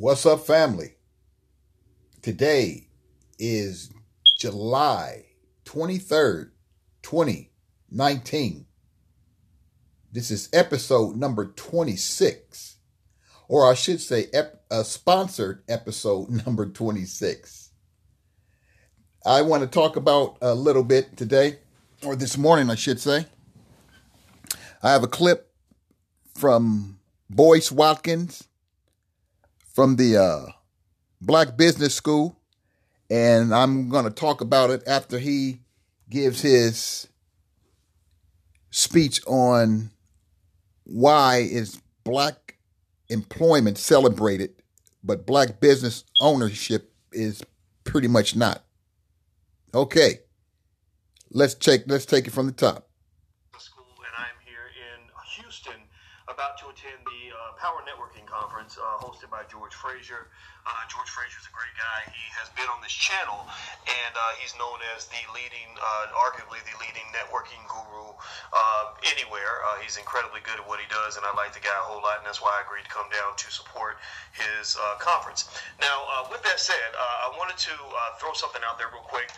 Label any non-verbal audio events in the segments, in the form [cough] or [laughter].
What's up, family? Today is July 23rd, 2019. This is episode number 26, or I should say, ep- a sponsored episode [laughs] number 26. I want to talk about a little bit today, or this morning, I should say. I have a clip from Boyce Watkins from the uh, Black Business School, and I'm going to talk about it after he gives his speech on why is black employment celebrated, but black business ownership is pretty much not. Okay, let's take let's take it from the top. about to attend the uh, Power Uh, hosted by George Fraser. Uh, George Fraser is a great guy. He has been on this channel, and uh, he's known as the leading, uh, arguably the leading networking guru uh, anywhere. he's incredibly good at what he does, and I like the guy a whole lot, and that's why I agreed to come down to support his conference. Now, with that said, I wanted to throw something out there real quick.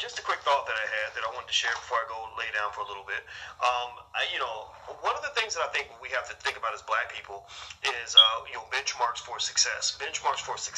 just a quick thought that I had that I wanted to share before I go lay down for a little bit. Um, I, you know, one of the things that I think we have to think about as black people is uh, you know benchmarks for success. Benchmarks for success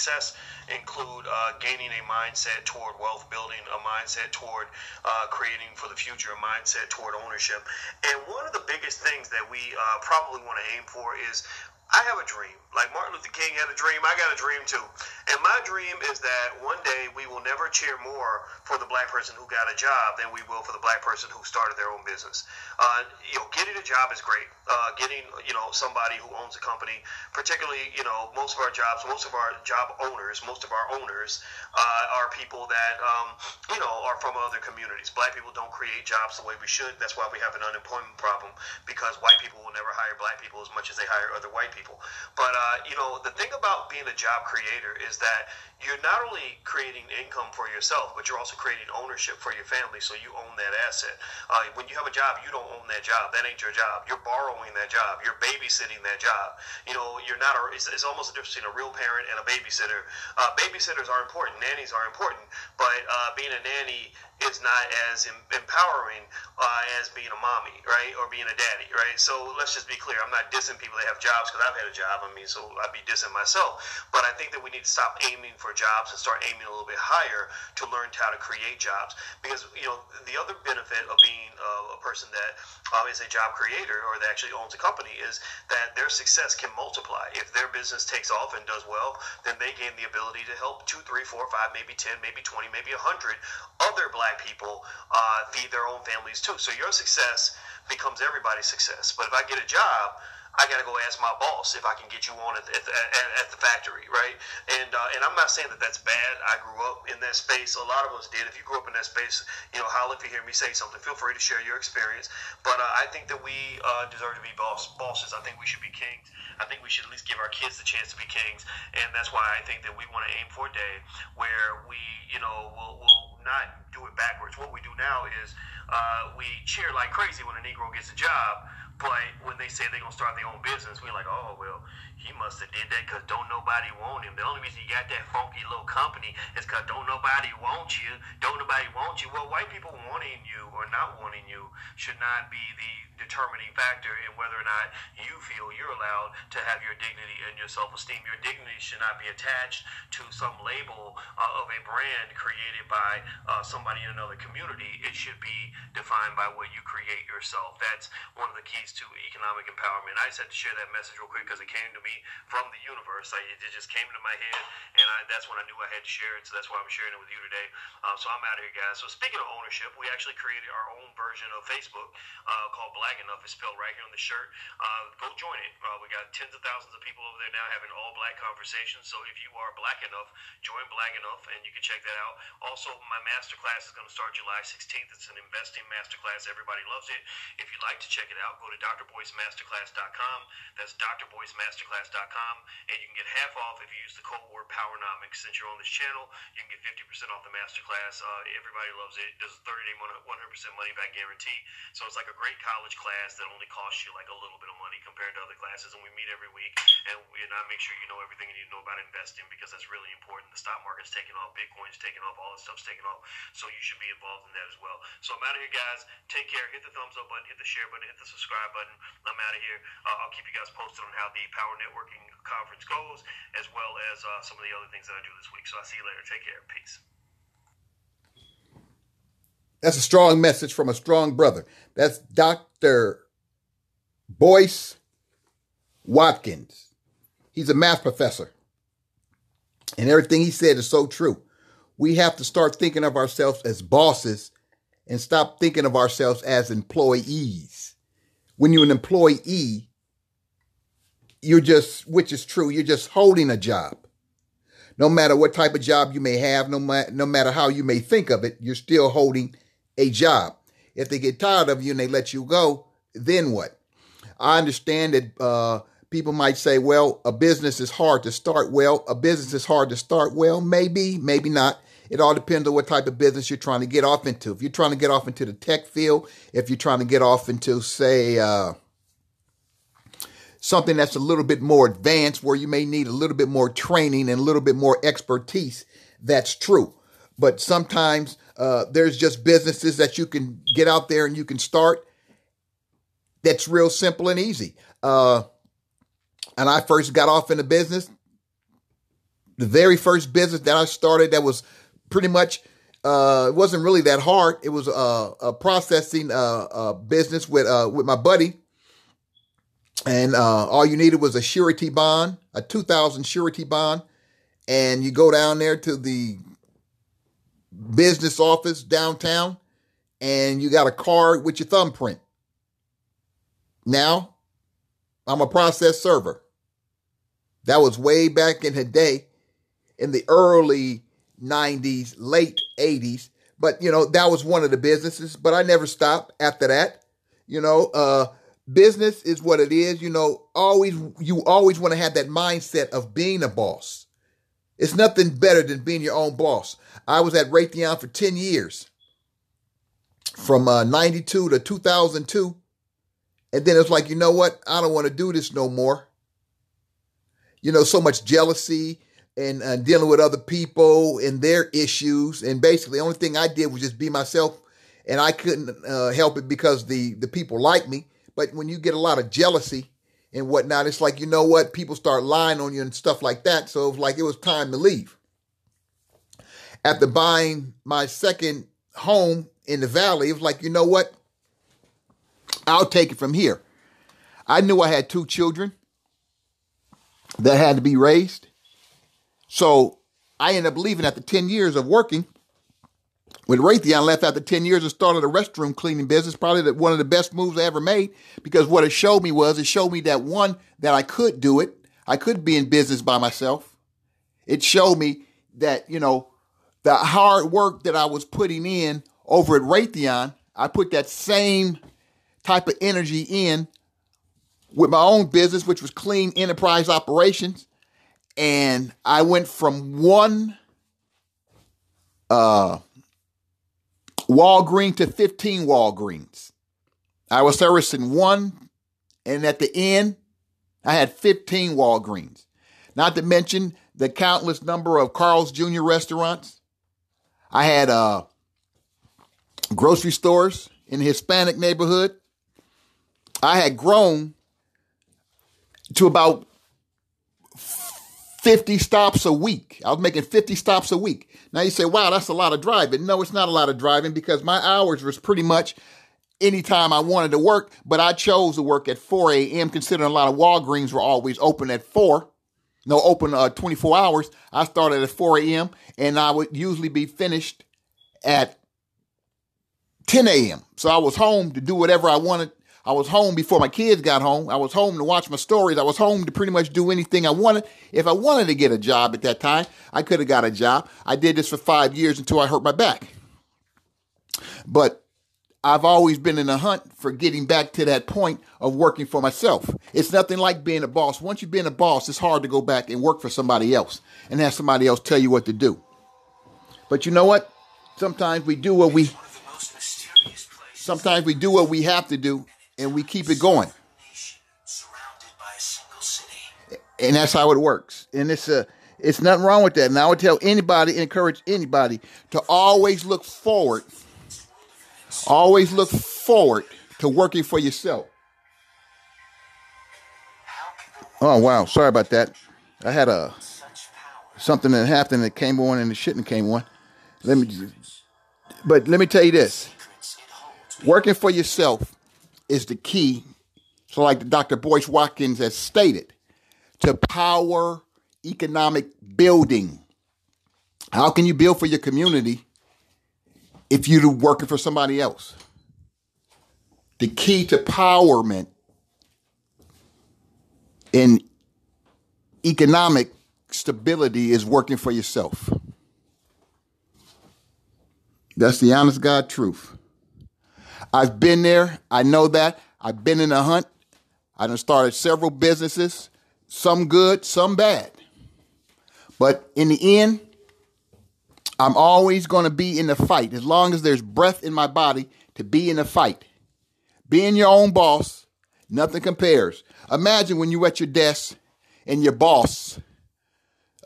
include uh, gaining a mindset toward wealth building, a mindset toward uh, creating for the future, a mindset toward ownership. And one of the biggest things that we uh, probably want to aim for is I have a dream. Like Martin Luther King had a dream, I got a dream too. And my dream is that one day we will never cheer more for the black person who got a job than we will for the black person who started their own business. Uh, you know, getting a job is great. Uh, getting, you know, somebody who owns a company, particularly, you know, most of our jobs, most of our job owners, most of our owners uh, are people that, um, you know, are from other communities. Black people don't create jobs the way we should. That's why we have an unemployment problem because white people will never hire black people as much as they hire other white people. But uh, you know, the thing about being a job creator is that you're not only creating income for yourself, but you're also creating ownership for your family. So you own that asset. Uh, when you have a job, you don't own that job. That ain't your job. You're borrowing that job. You're babysitting that job. You know, you're not. A, it's, it's almost a difference between a real parent and a babysitter. Uh, babysitters are important. Nannies are important. But uh, being a nanny is not as empowering uh, as being a mommy, right, or being a daddy, right. So let's just be clear. I'm not dissing people that have jobs because I've had a job. I mean, so I'd be dissing myself. But I think that we need to stop aiming for jobs and start aiming a little bit higher to learn how to create jobs. Because you know, the other benefit of being uh, a person that um, is a job creator or that actually owns a company is that their success can multiply. If their business takes off and does well, then they gain the ability to help two, three, four, five, maybe ten, maybe twenty, maybe a hundred other black black people uh, feed their own families too. So your success becomes everybody's success. But if I get a job, I got to go ask my boss if I can get you on at the, at at the factory, right? And uh, and I'm not saying that that's bad. I grew up in that space. A lot of us did. If you grew up in that space, you know, holler if you hear me say something. Feel free to share your experience. But uh, I think that we uh, deserve to be boss bosses. I think we should be kings. I think we should at least give our kids the chance to be kings. And that's why I think that we want to aim for a day where we, you know, will will not do it backwards. What we do now is uh, we cheer like crazy when a Negro gets a job but when they say they're gonna start their own business, we're like, oh well, he must have did that because don't nobody want him. The only reason he got that funky little company is because don't nobody want you. Don't nobody want you. Well, white people wanting you or not wanting you should not be the determining factor in whether or not you feel you're allowed to have your dignity and your self-esteem. Your dignity should not be attached to some label uh, of a brand created by uh, somebody in another community. It should be defined by what you create yourself. That's one of the keys to economic empowerment. I just had to share that message real quick because it came to me from the universe. I, it just came into my head, and I, that's when I knew I had to share it. So that's why I'm sharing it with you today. Um, so I'm out of here, guys. So speaking of ownership, we actually created our own version of Facebook uh, called Black Enough. It's spelled right here on the shirt. Uh, go join it. Uh, we got tens of thousands of people over there now having all black conversations. So if you are black enough, join Black Enough, and you can check that out. Also, my masterclass is going to start July 16th. It's an investing masterclass. Everybody loves it. If you'd like to check it out, go to drboycemasterclass.com. That's drboycemasterclass.com. And you can get half off if you use the code word Powernomics. Since you're on this channel, you can get 50% off the masterclass. Uh, everybody loves it. There's a 30 day 100% money back guarantee. So it's like a great college class that only costs you like a little bit of money compared to other classes. And we meet every week. And, we, and I make sure you know everything you need to know about investing because that's really important. The stock market's taking off, Bitcoin's taking off, all this stuff's taking off. So you should be involved in that as well. So I'm out of here, guys. Take care. Hit the thumbs up button, hit the share button, hit the subscribe button. I'm out of here. Uh, I'll keep you guys posted on how the Power Networking Conference goes, as well as uh, some of the other things that I do this week. So I'll see you later. Take care. Peace. That's a strong message from a strong brother. That's Dr. Boyce Watkins. He's a math professor. And everything he said is so true. We have to start thinking of ourselves as bosses and stop thinking of ourselves as employees. When you're an employee, you're just, which is true, you're just holding a job. No matter what type of job you may have, no, ma- no matter how you may think of it, you're still holding a job. If they get tired of you and they let you go, then what? I understand that uh, people might say, well, a business is hard to start. Well, a business is hard to start. Well, maybe, maybe not. It all depends on what type of business you're trying to get off into. If you're trying to get off into the tech field, if you're trying to get off into, say, uh, something that's a little bit more advanced where you may need a little bit more training and a little bit more expertise, that's true. But sometimes uh, there's just businesses that you can get out there and you can start that's real simple and easy. Uh, and I first got off in the business. The very first business that I started that was pretty much uh, it wasn't really that hard. It was uh, a processing uh, business with uh, with my buddy, and uh, all you needed was a surety bond, a two thousand surety bond, and you go down there to the business office downtown, and you got a card with your thumbprint. Now, I'm a process server. That was way back in the day, in the early 90s, late 80s. But, you know, that was one of the businesses, but I never stopped after that. You know, uh, business is what it is. You know, always, you always want to have that mindset of being a boss. It's nothing better than being your own boss. I was at Raytheon for 10 years from uh, 92 to 2002. And then it's like, you know what? I don't want to do this no more. You know, so much jealousy, and uh, dealing with other people and their issues. And basically, the only thing I did was just be myself, and I couldn't uh, help it because the the people like me. But when you get a lot of jealousy and whatnot, it's like you know what people start lying on you and stuff like that. So it was like it was time to leave. After buying my second home in the valley, it was like you know what, I'll take it from here. I knew I had two children that had to be raised. So I ended up leaving after 10 years of working with Raytheon. Left after 10 years and started a restroom cleaning business. Probably the, one of the best moves I ever made because what it showed me was it showed me that one, that I could do it. I could be in business by myself. It showed me that, you know, the hard work that I was putting in over at Raytheon, I put that same type of energy in with my own business, which was clean enterprise operations and I went from one uh, Walgreens to 15 Walgreens. I was servicing one, and at the end, I had 15 Walgreens. Not to mention the countless number of Carl's Jr. restaurants. I had uh, grocery stores in the Hispanic neighborhood. I had grown to about 50 stops a week. I was making 50 stops a week. Now you say, wow, that's a lot of driving. No, it's not a lot of driving because my hours was pretty much anytime I wanted to work, but I chose to work at 4 a.m. considering a lot of Walgreens were always open at 4. No, open uh, 24 hours. I started at 4 a.m. and I would usually be finished at 10 a.m. So I was home to do whatever I wanted I was home before my kids got home. I was home to watch my stories. I was home to pretty much do anything I wanted. If I wanted to get a job at that time, I could have got a job. I did this for five years until I hurt my back. But I've always been in a hunt for getting back to that point of working for myself. It's nothing like being a boss. Once you've been a boss, it's hard to go back and work for somebody else and have somebody else tell you what to do. But you know what? Sometimes we do what we sometimes we do what we have to do and we keep it going. And that's how it works. And it's a it's nothing wrong with that. And I would tell anybody, encourage anybody to always look forward Always look forward to working for yourself. Oh wow, sorry about that. I had a something that happened that came on and the shouldn't came on. Let me but let me tell you this. Working for yourself is the key. So like Dr. Boyce Watkins has stated, to power economic building. How can you build for your community if you're working for somebody else. The key to empowerment in economic stability is working for yourself. That's the honest God truth. I've been there. I know that. I've been in a hunt. I done started several businesses, some good, some bad. But in the end, I'm always going to be in the fight as long as there's breath in my body to be in the fight. Being your own boss, nothing compares. Imagine when you're at your desk and your boss,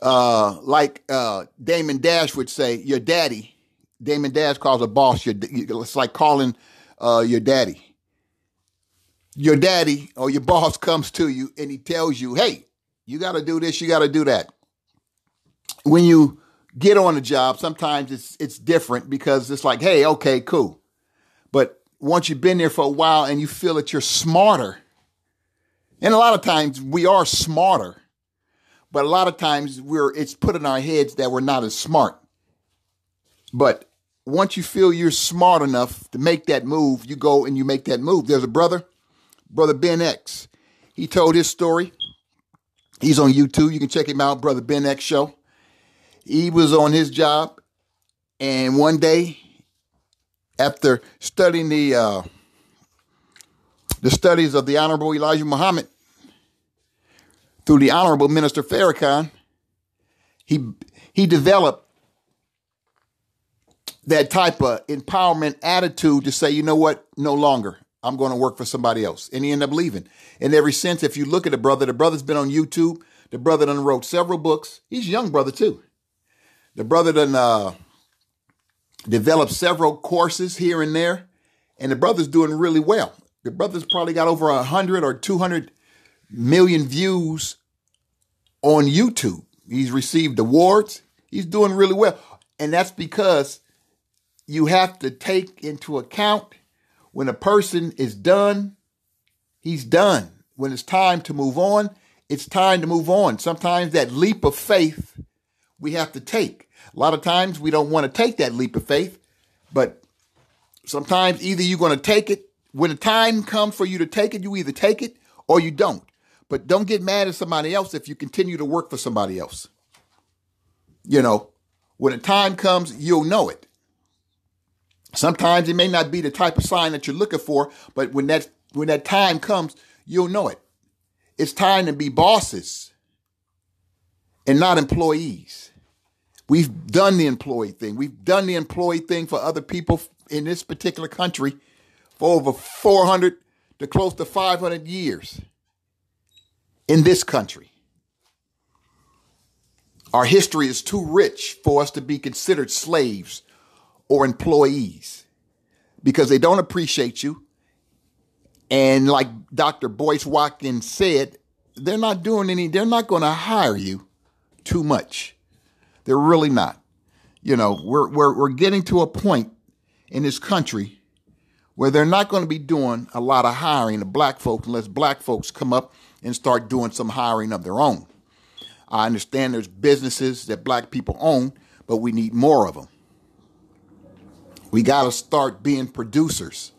uh, like uh, Damon Dash would say, your daddy. Damon Dash calls a boss your. It's like calling uh, your daddy. Your daddy or your boss comes to you and he tells you, "Hey, you got to do this. You got to do that." When you get on a job, sometimes it's it's different because it's like, hey, okay, cool. But once you've been there for a while and you feel that you're smarter, and a lot of times we are smarter, but a lot of times we're it's put in our heads that we're not as smart. But once you feel you're smart enough to make that move, you go and you make that move. There's a brother, brother Ben X. He told his story. He's on YouTube. You can check him out, brother Ben X Show he was on his job, and one day, after studying the uh, the studies of the Honorable Elijah Muhammad through the Honorable Minister Farrakhan, he he developed that type of empowerment attitude to say, you know what, no longer. I'm going to work for somebody else. And he ended up leaving. And every since, if you look at the brother, the brother's been on YouTube. The brother done wrote several books. He's a young brother too. The brother done uh, developed several courses here and there, and the brother's doing really well. The brother's probably got over a hundred or two hundred million views on YouTube. He's received awards. He's doing really well, and that's because you have to take into account when a person is done, he's done. When it's time to move on, it's time to move on. Sometimes that leap of faith we have to take. A lot of times we don't want to take that leap of faith, but sometimes either you're going to take it when the time comes for you to take it, you either take it or you don't. But don't get mad at somebody else if you continue to work for somebody else. You know, when the time comes, you'll know it. Sometimes it may not be the type of sign that you're looking for, but when that when that time comes, you'll know it. It's time to be bosses and not employees. We've done the employee thing. We've done the employee thing for other people in this particular country for over 400 to close to 500 years in this country. Our history is too rich for us to be considered slaves or employees because they don't appreciate you. And like Dr. Boyce Watkins said, they're not doing any, they're not going to hire you too much. They're really not. You know, we're, we're, we're getting to a point in this country where they're not going to be doing a lot of hiring of black folks unless black folks come up and start doing some hiring of their own. I understand there's businesses that black people own, but we need more of them. We got to start being producers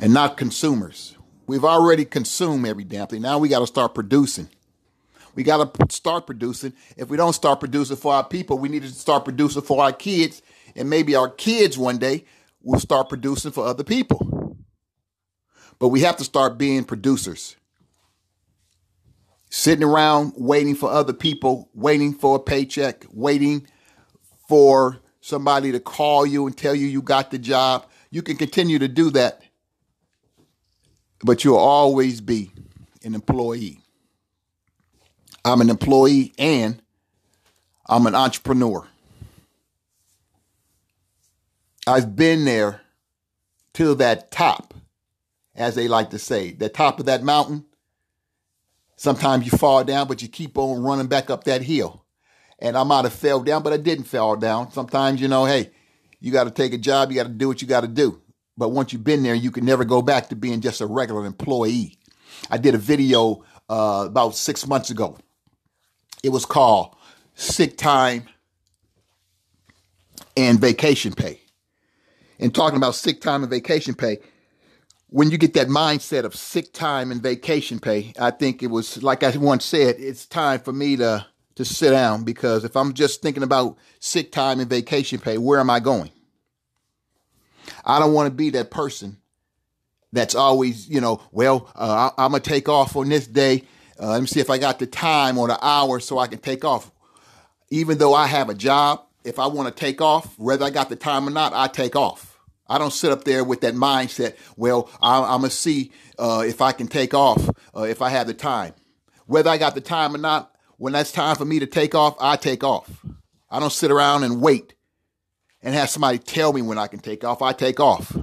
and not consumers. We've already consumed every damn thing. Now we got to start producing. We got to start producing. If we don't start producing for our people, we need to start producing for our kids and maybe our kids one day we'll start producing for other people. But we have to start being producers. Sitting around waiting for other people, waiting for a paycheck, waiting for somebody to call you and tell you you got the job. You can continue to do that, but you'll always be an employee. I'm an employee and I'm an entrepreneur. I've been there to that top, as they like to say, the top of that mountain. Sometimes you fall down, but you keep on running back up that hill. And I might have fell down, but I didn't fall down. Sometimes, you know, hey, you got to take a job, you got to do what you got to do. But once you've been there, you can never go back to being just a regular employee. I did a video uh, about six months ago. It was called Sick Time and Vacation Pay and talking about sick time and vacation pay, when you get that mindset of sick time and vacation pay, I think it was like I once said, it's time for me to to sit down because if I'm just thinking about sick time and vacation pay, where am I going? I don't want to be that person that's always, you know, well, uh, I, am gonna take off on this day. Uh, let me see if I got the time or the hour so I can take off. Even though I have a job, if I want to take off, whether I got the time or not, I take off. I don't sit up there with that mindset. Well, I, am gonna see uh, if I can take off uh, if I have the time. Whether I got the time or not, when that's time for me to take off, I take off. I don't sit around and wait and have somebody tell me when I can take off. I take off.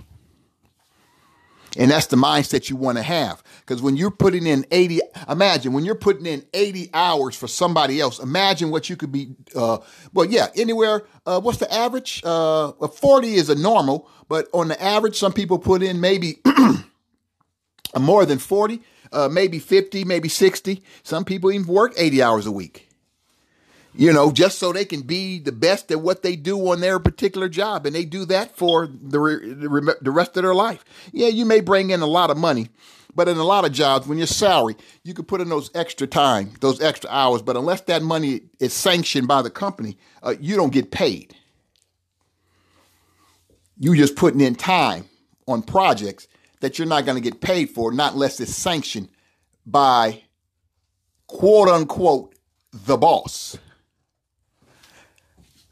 And that's the mindset you want to have. Because when you're putting in 80, imagine when you're putting in 80 hours for somebody else, imagine what you could be, uh, well, yeah, anywhere, uh, what's the average? Uh, 40 is a normal, but on the average, some people put in maybe [clears throat] more than 40, uh, maybe 50, maybe 60. Some people even work 80 hours a week you know, just so they can be the best at what they do on their particular job. And they do that for the, the rest of their life. Yeah, you may bring in a lot of money, but in a lot of jobs, when you're salary, you can put in those extra time, those extra hours. But unless that money is sanctioned by the company, uh, you don't get paid. You're just putting in time on projects that you're not going to get paid for, not unless it's sanctioned by quote unquote the boss.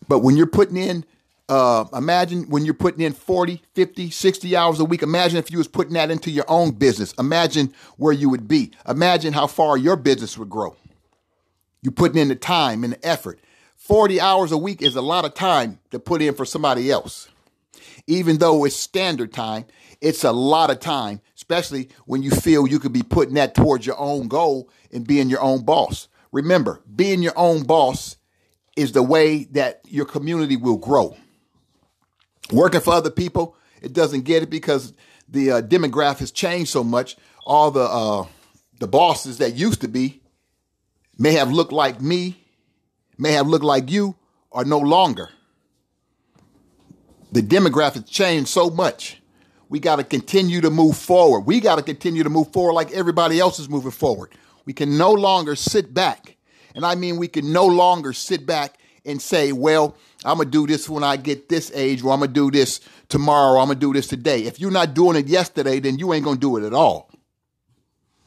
But when you're putting in, uh, imagine when you're putting in 40, 50, 60 hours a week. Imagine if you was putting that into your own business. Imagine where you would be. Imagine how far your business would grow. You're putting in the time and the effort. 40 hours a week is a lot of time to put in for somebody else. Even though it's standard time, it's a lot of time, especially when you feel you could be putting that towards your own goal and being your own boss. Remember, being your own boss is the way that your community will grow. Working for other people, it doesn't get it because the uh, demographic has changed so much. All the uh, the bosses that used to be may have looked like me, may have looked like you, are no longer. The demographics changed so much. We got to continue to move forward. We got to continue to move forward like everybody else is moving forward. We can no longer sit back and I mean, we can no longer sit back and say, well, I'm going to do this when I get this age, or I'm going to do this tomorrow, or I'm going to do this today. If you're not doing it yesterday, then you ain't going to do it at all.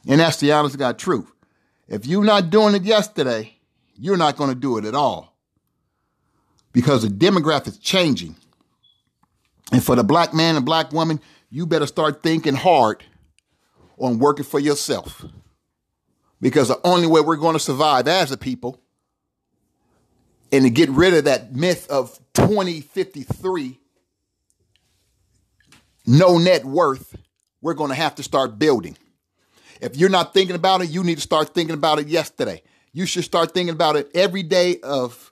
And that's the honest God truth. If you're not doing it yesterday, you're not going to do it at all. Because the demographic is changing. And for the black man and black woman, you better start thinking hard on working for yourself. Because the only way we're going to survive as a people and to get rid of that myth of 2053 no net worth, we're going to have to start building. If you're not thinking about it, you need to start thinking about it yesterday. You should start thinking about it every day of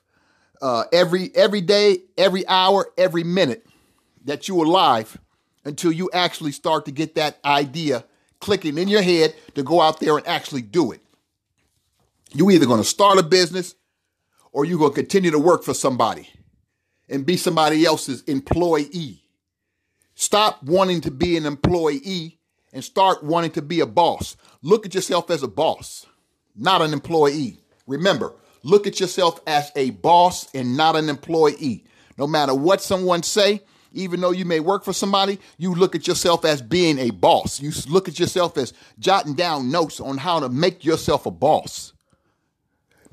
uh, every every day, every hour, every minute that you're alive until you actually start to get that idea clicking in your head to go out there and actually do it. You either going to start a business or you're going to continue to work for somebody and be somebody else's employee. Stop wanting to be an employee and start wanting to be a boss. Look at yourself as a boss, not an employee. Remember, look at yourself as a boss and not an employee. No matter what someone say, even though you may work for somebody, you look at yourself as being a boss. You look at yourself as jotting down notes on how to make yourself a boss.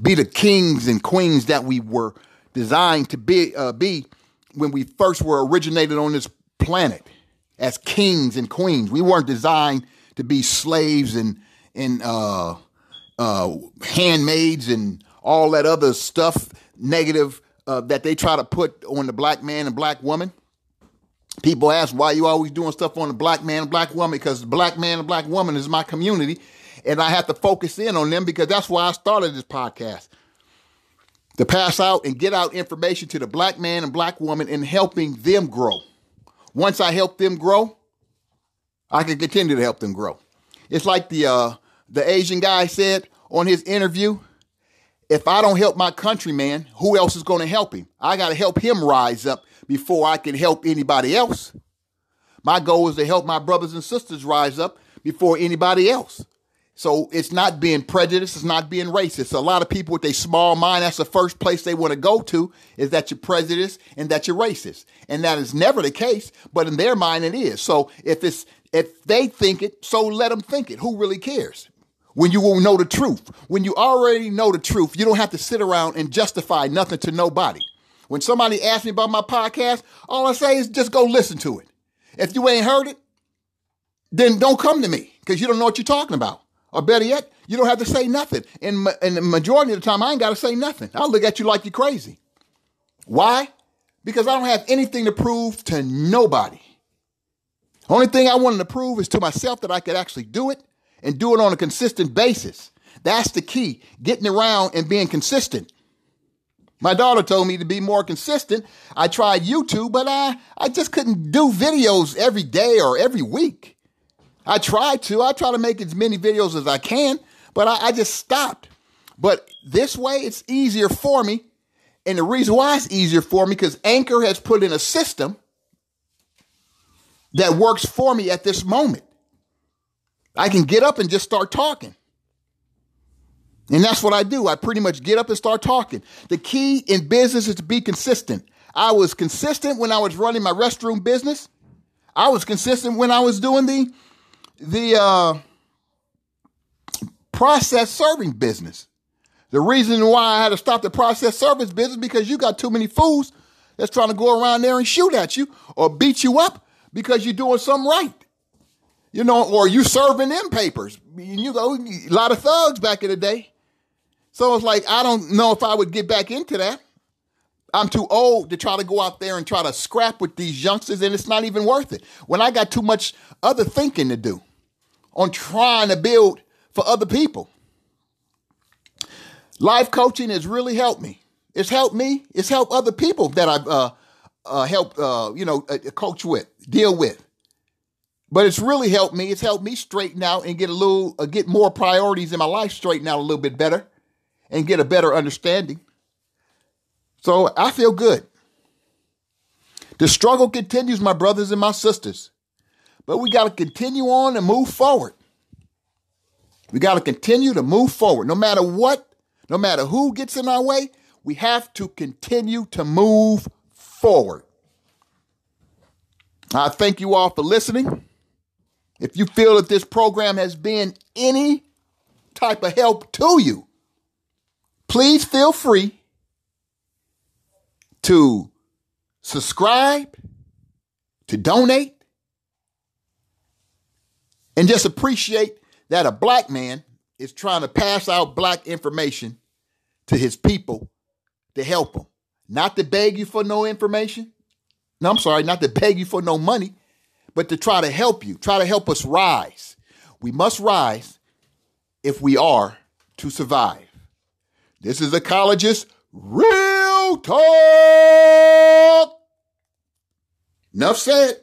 Be the kings and queens that we were designed to be, uh, be when we first were originated on this planet as kings and queens. We weren't designed to be slaves and and uh, uh, handmaids and all that other stuff negative uh, that they try to put on the black man and black woman. People ask why you always doing stuff on the black man and black woman because black man and black woman is my community, and I have to focus in on them because that's why I started this podcast to pass out and get out information to the black man and black woman and helping them grow. Once I help them grow, I can continue to help them grow. It's like the uh, the Asian guy said on his interview. If I don't help my countryman, who else is going to help him? I got to help him rise up before I can help anybody else. My goal is to help my brothers and sisters rise up before anybody else. So it's not being prejudiced, it's not being racist. A lot of people with a small mind, that's the first place they want to go to is that you're prejudiced and that you're racist. And that is never the case, but in their mind it is. So if it's if they think it, so let them think it. Who really cares? When you will know the truth. When you already know the truth, you don't have to sit around and justify nothing to nobody. When somebody asks me about my podcast, all I say is just go listen to it. If you ain't heard it, then don't come to me because you don't know what you're talking about. Or better yet, you don't have to say nothing. And, and the majority of the time, I ain't got to say nothing. I'll look at you like you're crazy. Why? Because I don't have anything to prove to nobody. Only thing I wanted to prove is to myself that I could actually do it and do it on a consistent basis. That's the key, getting around and being consistent. My daughter told me to be more consistent. I tried YouTube, but I, I just couldn't do videos every day or every week. I try to. I try to make as many videos as I can, but I, I just stopped. But this way, it's easier for me. And the reason why it's easier for me, because Anchor has put in a system that works for me at this moment. I can get up and just start talking. And that's what I do. I pretty much get up and start talking. The key in business is to be consistent. I was consistent when I was running my restroom business. I was consistent when I was doing the the uh, process serving business. The reason why I had to stop the process service business because you got too many fools that's trying to go around there and shoot at you or beat you up because you're doing something right. You know, or you serving them papers. You go a lot of thugs back in the day. So it's like I don't know if I would get back into that. I'm too old to try to go out there and try to scrap with these youngsters, and it's not even worth it. When I got too much other thinking to do on trying to build for other people. Life coaching has really helped me. It's helped me. It's helped other people that I've uh, uh, helped, uh, you know, uh, coach with, deal with. But it's really helped me. It's helped me straighten out and get a little, uh, get more priorities in my life straighten out a little bit better, and get a better understanding. So I feel good. The struggle continues, my brothers and my sisters. But we got to continue on and move forward. We got to continue to move forward. No matter what, no matter who gets in our way, we have to continue to move forward. I thank you all for listening. If you feel that this program has been any type of help to you, please feel free to subscribe, to donate, and just appreciate that a black man is trying to pass out black information to his people to help them. Not to beg you for no information. No, I'm sorry, not to beg you for no money, but to try to help you, try to help us rise. We must rise if we are to survive. This is Ecologist Real Talk. Enough said.